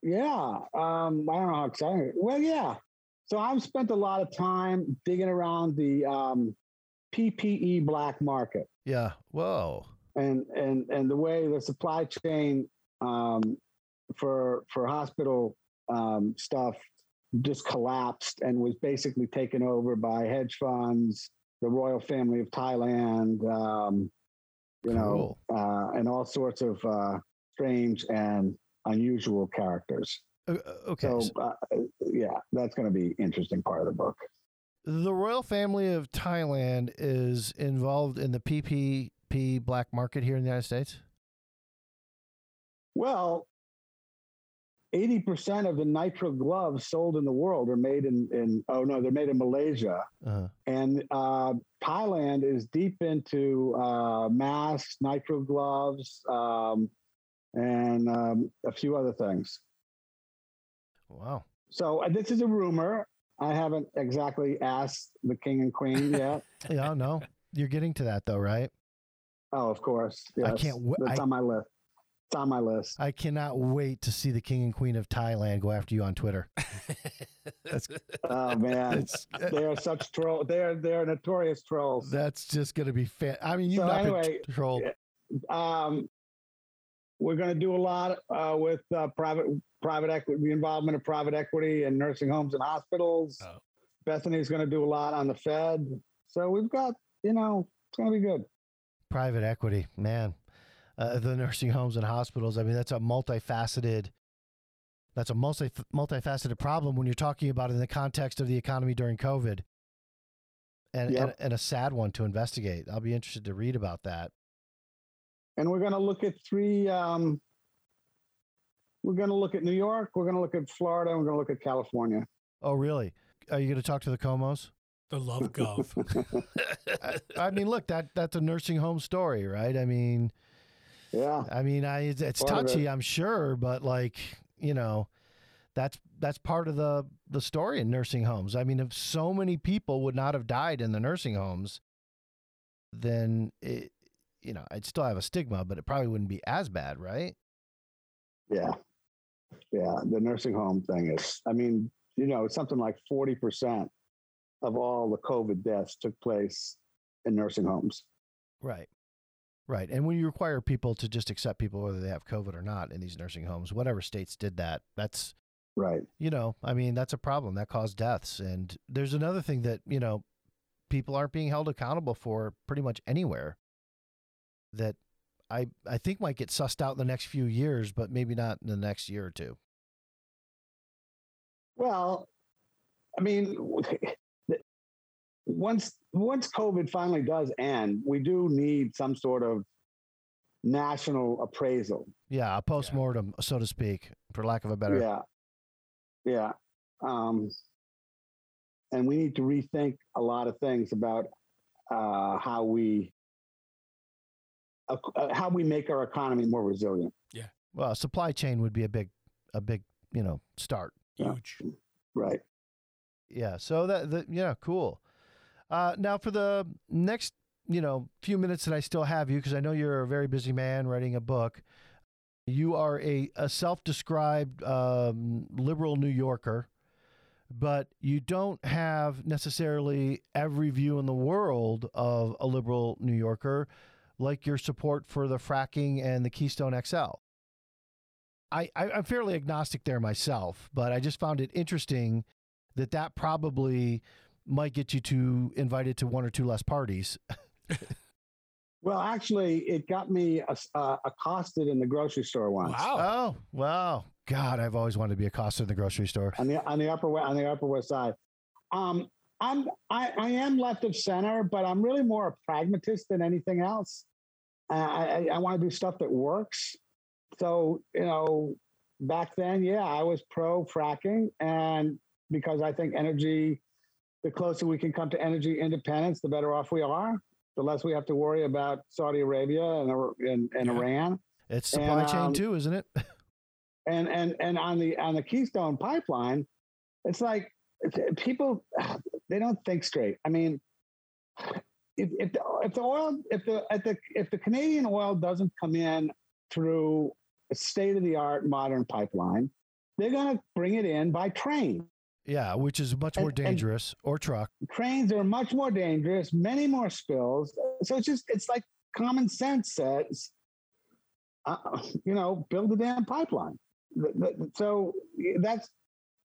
Yeah. Um, I don't know how exciting. Well, yeah. So I've spent a lot of time digging around the um, PPE black market. Yeah. Whoa. and and and the way the supply chain um, for for hospital um, stuff just collapsed and was basically taken over by hedge funds, the royal family of Thailand, um, you know, uh, and all sorts of uh, strange and unusual characters. Uh, okay. So, so uh, yeah, that's going to be interesting part of the book. the royal family of Thailand is involved in the PPP black market here in the United States. Well, 80% of the nitrile gloves sold in the world are made in, in oh no, they're made in Malaysia. Uh, And uh, Thailand is deep into uh, masks, nitrile gloves, um, and um, a few other things. wow. So uh, this is a rumor. I haven't exactly asked the king and queen yet. Yeah. No. You're getting to that though, right? oh, of course. I can't wa- That's I- on my list. It's on my list. I cannot wait to see the king and queen of Thailand go after you on Twitter. Oh man, it's, they are such troll. They are they are notorious trolls. that's just going to be fan. I mean, you've So not anyway, been trolled. um, we're going to do a lot uh, with uh, private private equity, the involvement of private equity in nursing homes and hospitals. Oh. Bethany's going to do a lot on the Fed. So we've got, you know, it's going to be good. Private equity, man. Uh, the nursing homes and hospitals. I mean, that's a multifaceted. That's a multi multifaceted problem when you're talking about it in the context of the economy during COVID, and, Yep. and and a sad one to investigate. I'll be interested to read about that. And we're going to look at three. Um, we're going to look at New York. We're going to look at Florida. And we're going to look at California. Oh, really? Are you going to talk to the Cuomos? The love gov. I, I mean, look that that's a nursing home story, right? I mean, Yeah. I mean, I it's, touchy, it. I'm sure, but like you know, that's that's part of the the story in nursing homes. I mean, if so many people would not have died in the nursing homes, then it, you know, I'd still have a stigma, but it probably wouldn't be as bad, right? Yeah. Yeah. The nursing home thing is, I mean, you know, something like 40% of all the COVID deaths took place in nursing homes. Right. Right. And when you require people to just accept people whether they have COVID or not in these nursing homes, whatever states did that, that's Right. you know, I mean, that's a problem that caused deaths. And there's another thing that, you know, people aren't being held accountable for pretty much anywhere that I, I think might get sussed out in the next few years, but maybe not in the next year or two. Well, I mean, once once COVID finally does end, we do need some sort of national appraisal. Yeah, a postmortem, so to speak, for lack of a better. Yeah. Yeah. Um, and we need to rethink a lot of things about uh, how we uh, how we make our economy more resilient. Yeah. Well, supply chain would be a big, a big, you know, start. Yeah. Huge. Right. Yeah. So that, the yeah, cool. Uh, now for the next, you know, few minutes that I still have you, because I know you're a very busy man writing a book. You are a, a self-described um, liberal New Yorker, but you don't have necessarily every view in the world of a liberal New Yorker, like your support for the fracking and the Keystone XL. I, I'm fairly agnostic there myself, but I just found it interesting that that probably might get you to invited to one or two less parties. Well, actually, it got me uh, accosted in the grocery store once. Wow. Oh, wow. God, I've always wanted to be accosted in the grocery store. on the on the upper on the upper west side. Um, I'm I, I am left of center, but I'm really more a pragmatist than anything else. Uh, I I, I want to do stuff that works. So you know, back then, yeah, I was pro fracking, and because I think energy, the closer we can come to energy independence, the better off we are. The less we have to worry about Saudi Arabia and and, and Yeah. Iran It's supply And, chain um, too, isn't it? and and and on the on the Keystone pipeline, it's like people they don't think straight. I mean, if if the, if the oil if the if the if the Canadian oil doesn't come in through a state of the art modern pipeline, they're going to bring it in by train. Yeah, which is much more And- and- dangerous, or truck. trains are much more dangerous, many more spills. So it's just, it's like common sense says, uh, you know, build a damn pipeline. So that's,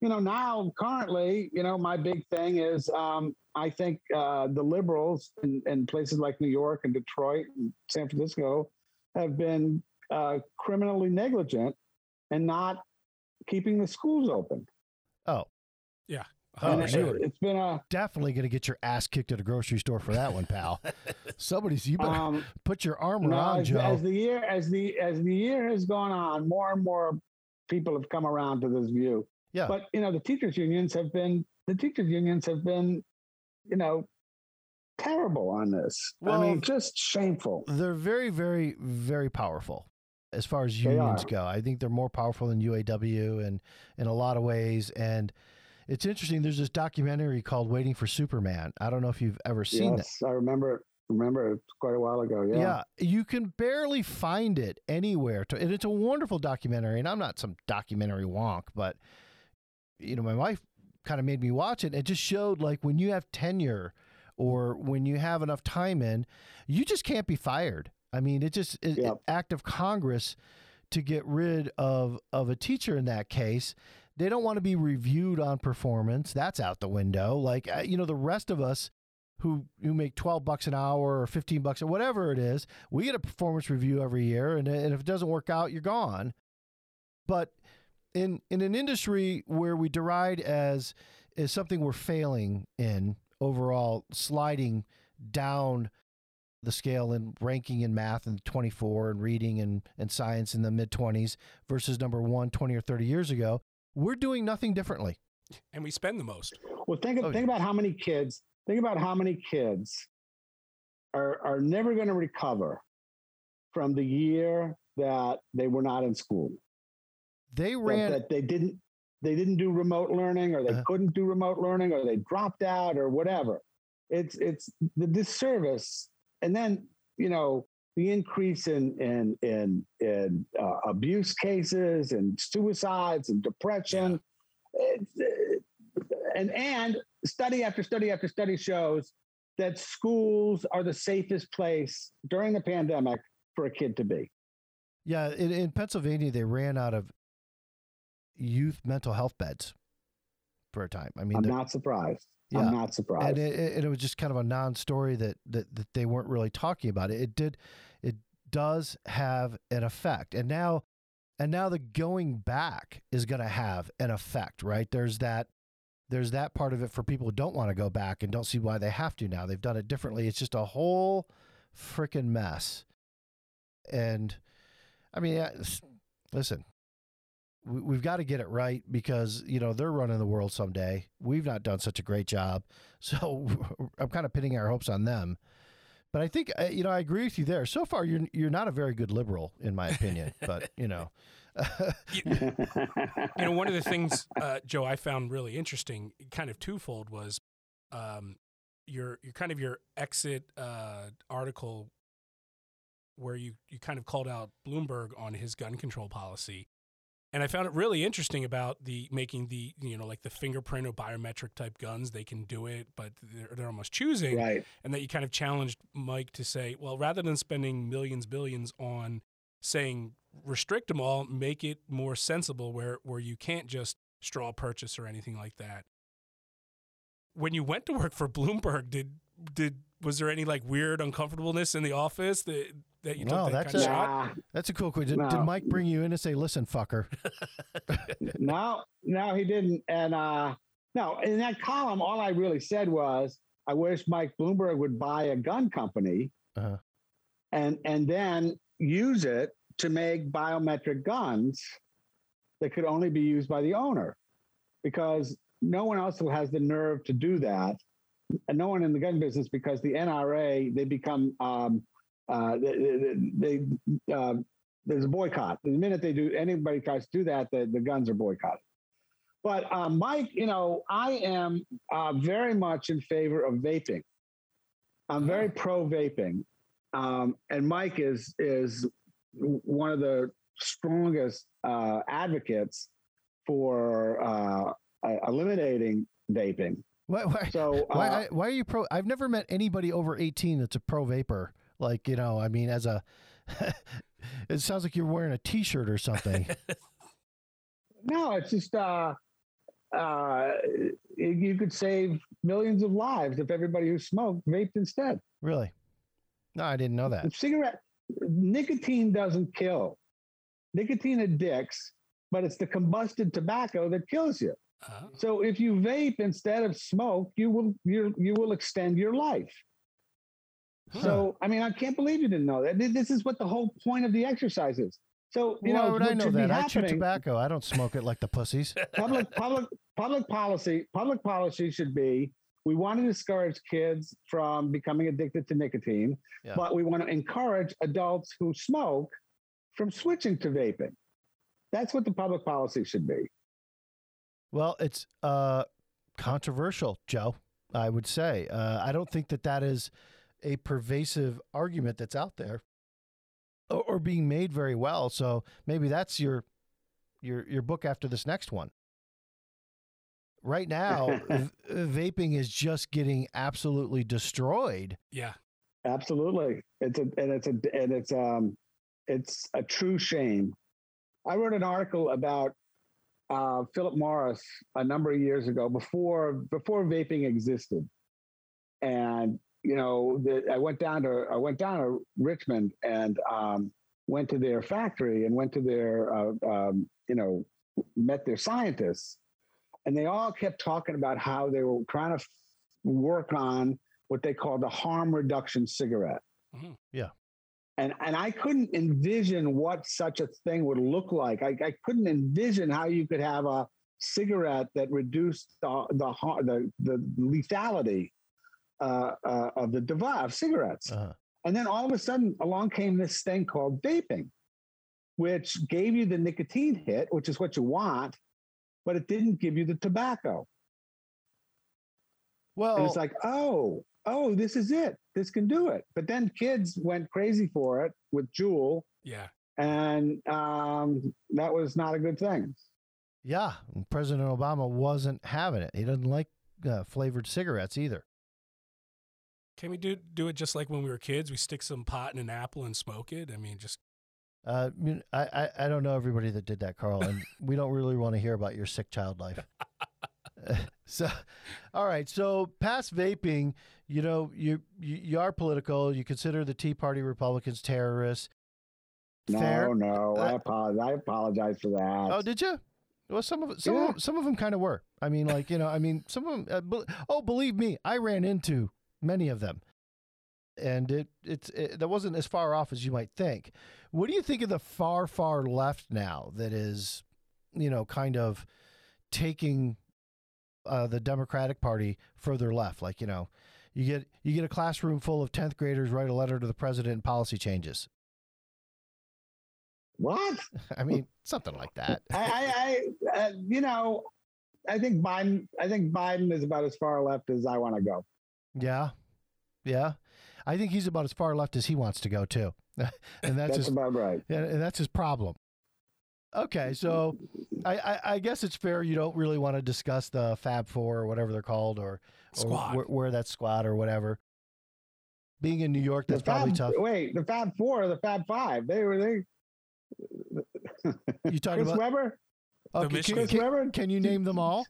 you know, now currently, you know, my big thing is um, I think uh, the liberals in, in places like New York and Detroit and San Francisco have been uh, criminally negligent and not keeping the schools open. Oh, Oh, And you it, were- it's been a, definitely going to get your ass kicked at a grocery store for that one, pal. Somebody's you better um, put your armor No, on, as, Joe. as the year as the as the year has gone on, more and more people have come around to this view. Yeah. But you know, the teachers unions have been the teachers unions have been, you know, terrible on this. I mean, just shameful. they're very, very, very powerful as far as unions go. I think they're more powerful than UAW and in a lot of ways. And it's interesting. There's this documentary called Waiting for Superman. I don't know if you've ever seen that. yes, I remember remember it quite a while ago. Yeah. Yeah. you can barely find it anywhere. To, and it's a wonderful documentary. And I'm not some documentary wonk, but you know, my wife kind of made me watch it. It just showed like when you have tenure or when you have enough time in, you just can't be fired. I mean, it just is Yep. an act of Congress to get rid of of a teacher in that case. They don't want to be reviewed on performance. That's out the window. Like uh, you know, the rest of us who who make 12 bucks an hour or 15 bucks or whatever it is, we get a performance review every year and, and if it doesn't work out, you're gone. But in in an industry where we deride as is something we're failing in overall sliding down the scale in ranking in math and 24 and reading and, and science in the mid 20s versus number one 20 or 30 years ago we're doing nothing differently and we spend the most. Well, think Oh, think about how many kids. Think about how many kids are are never going to recover from the year that they were not in school. they that, ran that they didn't they didn't do remote learning or they Uh-huh. couldn't do remote learning or they dropped out or whatever it's it's the disservice and then you know the increase in in in in uh, abuse cases and suicides and depression. And and study after study after study shows that schools are the safest place during the pandemic for a kid to be. Yeah, in, in Pennsylvania, they ran out of youth mental health beds for a time. I mean, i'm not surprised Yeah. i'm not surprised and it, it, it was just kind of a non-story that, that that they weren't really talking about it. It did, it does have an effect, and now, and now the going back is going to have an effect, right? There's that, there's that part of it for people who don't want to go back and don't see why they have to now. They've done it differently. It's just a whole freaking mess, and I mean, listen, we, we've got to get it right because you know they're running the world someday. We've not done such a great job, so I'm kind of pinning our hopes on them. But I think you know I agree with you there. So far, you're you're not a very good liberal, in my opinion. but you know, You, you know, one of the things, uh, Joe, I found really interesting, kind of twofold, was um, your your kind of your exit uh, article where you you kind of called out Bloomberg on his gun control policy. And I found it really interesting about the making the you know like the fingerprint or biometric type guns. They can do it, but they're, they're almost choosing. Right. And that you kind of challenged Mike to say, well, rather than spending millions, billions on saying restrict them all, make it more sensible where where you can't just straw purchase or anything like that. When you went to work for Bloomberg, did did was there any like weird uncomfortableness in the office that that you No, took that that's kind a- shot? Nah, that's a cool question. Did, did Mike bring you in and say, "Listen, fucker"? no, no, he didn't. And uh, no, in that column, all I really said was, I wish Mike Bloomberg would buy a gun company Uh-huh. and and then use it to make biometric guns that could only be used by the owner, because no one else has the nerve to do that, and no one in the gun business because the NRA they become um, uh, they, they, they uh, there's a boycott. The minute they do anybody tries to do that, the, the guns are boycotted. But uh, Mike, you know, I am uh, very much in favor of vaping. I'm very pro vaping, um, and Mike is is one of the strongest uh, advocates for uh, eliminating vaping. Why, why, So uh, why, why are you pro? I've never met anybody over 18 that's a pro vapor. Like, you know, I mean, as a, it sounds like you're wearing a t shirt or something. no, it's just uh, uh, you could save millions of lives if everybody who smoked vaped instead. really? No, I didn't know that. The cigarette nicotine doesn't kill. Nicotine addicts, but it's the combusted tobacco that kills you. Uh, So if you vape instead of smoke, you will you you will extend your life. So I mean, I can't believe you didn't know that. This is what the whole point of the exercise is. So you Why know, would I know that? I chew tobacco. I don't smoke it like the pussies. public public public policy public policy should be we want to discourage kids from becoming addicted to nicotine Yeah. but we want to encourage adults who smoke from switching to vaping that's what the public policy should be Well, it's uh, controversial, Joe. I would say. Uh, I don't think that that is a pervasive argument that's out there, or, or being made very well. So maybe that's your your your book after this next one. Right now, v- vaping is just getting absolutely destroyed. yeah. absolutely it's a and it's a and it's um it's a true shame i wrote an article about uh, philip morris a number of years ago before before vaping existed and you know the, i went down to i went down to richmond and um, went to their factory and went to their uh, um, you know met their scientists and they all kept talking about how they were trying to work on what they called the harm reduction cigarette. Mm-hmm. Yeah. And and I couldn't envision what such a thing would look like. I, I couldn't envision how you could have a cigarette that reduced the the the, the lethality uh, uh, of the device of cigarettes. Uh, And then all of a sudden, along came this thing called vaping, which gave you the nicotine hit, which is what you want, but it didn't give you the tobacco. well, And it's like, oh, oh, this is it. This can do it. But then kids went crazy for it with Juul, Yeah. and um, that was not a good thing. yeah, President Obama wasn't having it. He doesn't like uh, flavored cigarettes either. Can we do do it just like when we were kids? We stick some pot in an apple and smoke it. I mean, just Uh, I, mean, I, I I don't know everybody that did that, Carl, and we don't really want to hear about your sick child life. so, all right. So, past vaping, you know, you, you you are political. You consider the Tea Party Republicans terrorists. No, Fair. no, I Uh, apologize. I apologize for that. Oh, did you? Well, some of some Yeah. of, some of them kind of were. I mean, like you know, I mean, some of them. Uh, be- oh, believe me, I ran into many of them, and it it's it, that wasn't as far off as you might think. What do you think of the far far left now? That is, you know, kind of taking uh, the Democratic Party further left. Like you know, you get you get a classroom full of tenth graders write a letter to the president and policy changes. what? I mean, something like that. I, I, I uh, you know, I think Biden. I think Biden is about as far left as I want to go. Yeah. Yeah. I think he's about as far left as he wants to go too. and that's, That's his about right. and and that's his problem. Okay, so I, I, I guess it's fair you don't really want to discuss the Fab Four or whatever they're called or, or squad. where, where that squad or whatever. Being in New York, that's the probably Fab, tough. Wait, the Fab Four or the Fab Five? They were they. You talking Chris about Webber? okay, can, Michigan- Chris can, Webber? can you name them all?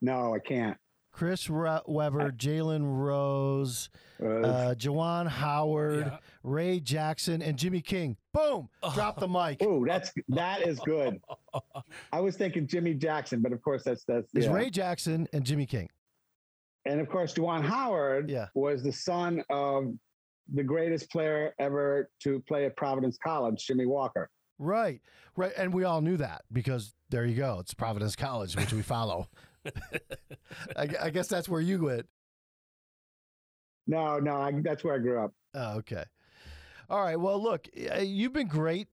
No, I can't. Chris Re- Webber, Jalen Rose, Uh, uh, Juwan Howard, Yeah. Ray Jackson, and Jimmy King. Boom! Drop the mic. oh, that's that is good. I was thinking Jimmy Jackson, but of course that's that's It's yeah. Ray Jackson and Jimmy King. And of course, Juwan Howard Yeah. was the son of the greatest player ever to play at Providence College, Jimmy Walker. Right, right, and we all knew that because there you go. It's Providence College, which we follow. I, I guess that's where you went. No, no, I, that's where I grew up. Oh, okay. All right. Well, look, uh, you've been great.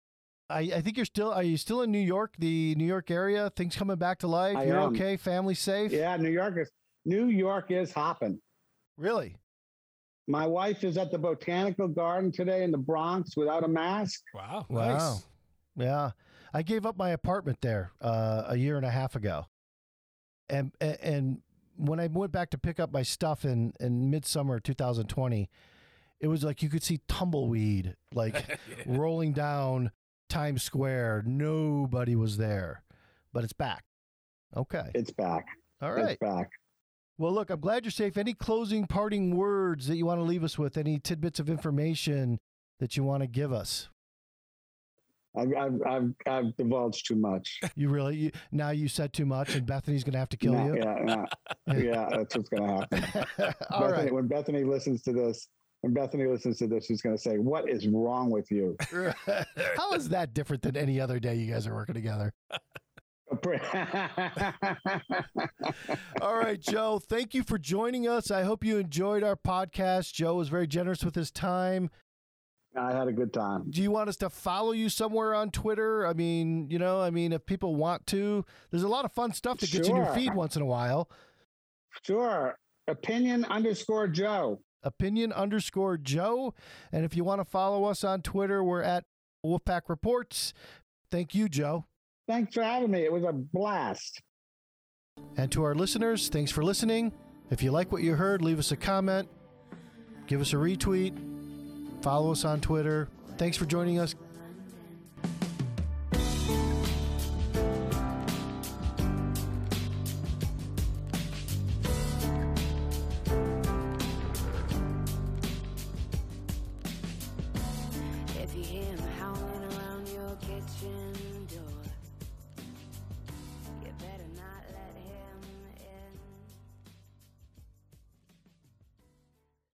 I, I think you're still. Are you still in New York, the New York area? Things coming back to life. I you're am. okay. Family safe. Yeah, New York is New York is hopping. Really. My wife is at the Botanical Garden today in the Bronx without a mask. Wow. Wow. Yeah. I gave up my apartment there uh, a year and a half ago. and and when I went back to pick up my stuff in in midsummer 2020, it was like you could see tumbleweed like rolling down Times Square. Nobody was there, but it's back. Okay, It's back. all right. It's back. Well, look, I'm glad you're safe. Any closing parting words that you want to leave us with? Any tidbits of information that you want to give us? I've, I've, I've, I've divulged too much. You really you, now you said too much, and Bethany's going to have to kill No, you. Yeah, yeah, yeah, that's what's going to happen. All Bethany, right. When Bethany listens to this, when Bethany listens to this, she's going to say, "What is wrong with you?" How is that different than any other day you guys are working together? All right, Joe. Thank you for joining us. I hope you enjoyed our podcast. Joe was very generous with his time. I had a good time. Do you want us to follow you somewhere on Twitter? I mean, you know, I mean, if people want to, there's a lot of fun stuff that gets in your feed once in a while. Sure. Opinion underscore Joe. Opinion underscore Joe. And if you want to follow us on Twitter, we're at Wolfpack Reports. Thank you, Joe. Thanks for having me. It was a blast. And to our listeners, thanks for listening. If you like what you heard, leave us a comment, give us a retweet, follow us on Twitter. Thanks for joining us.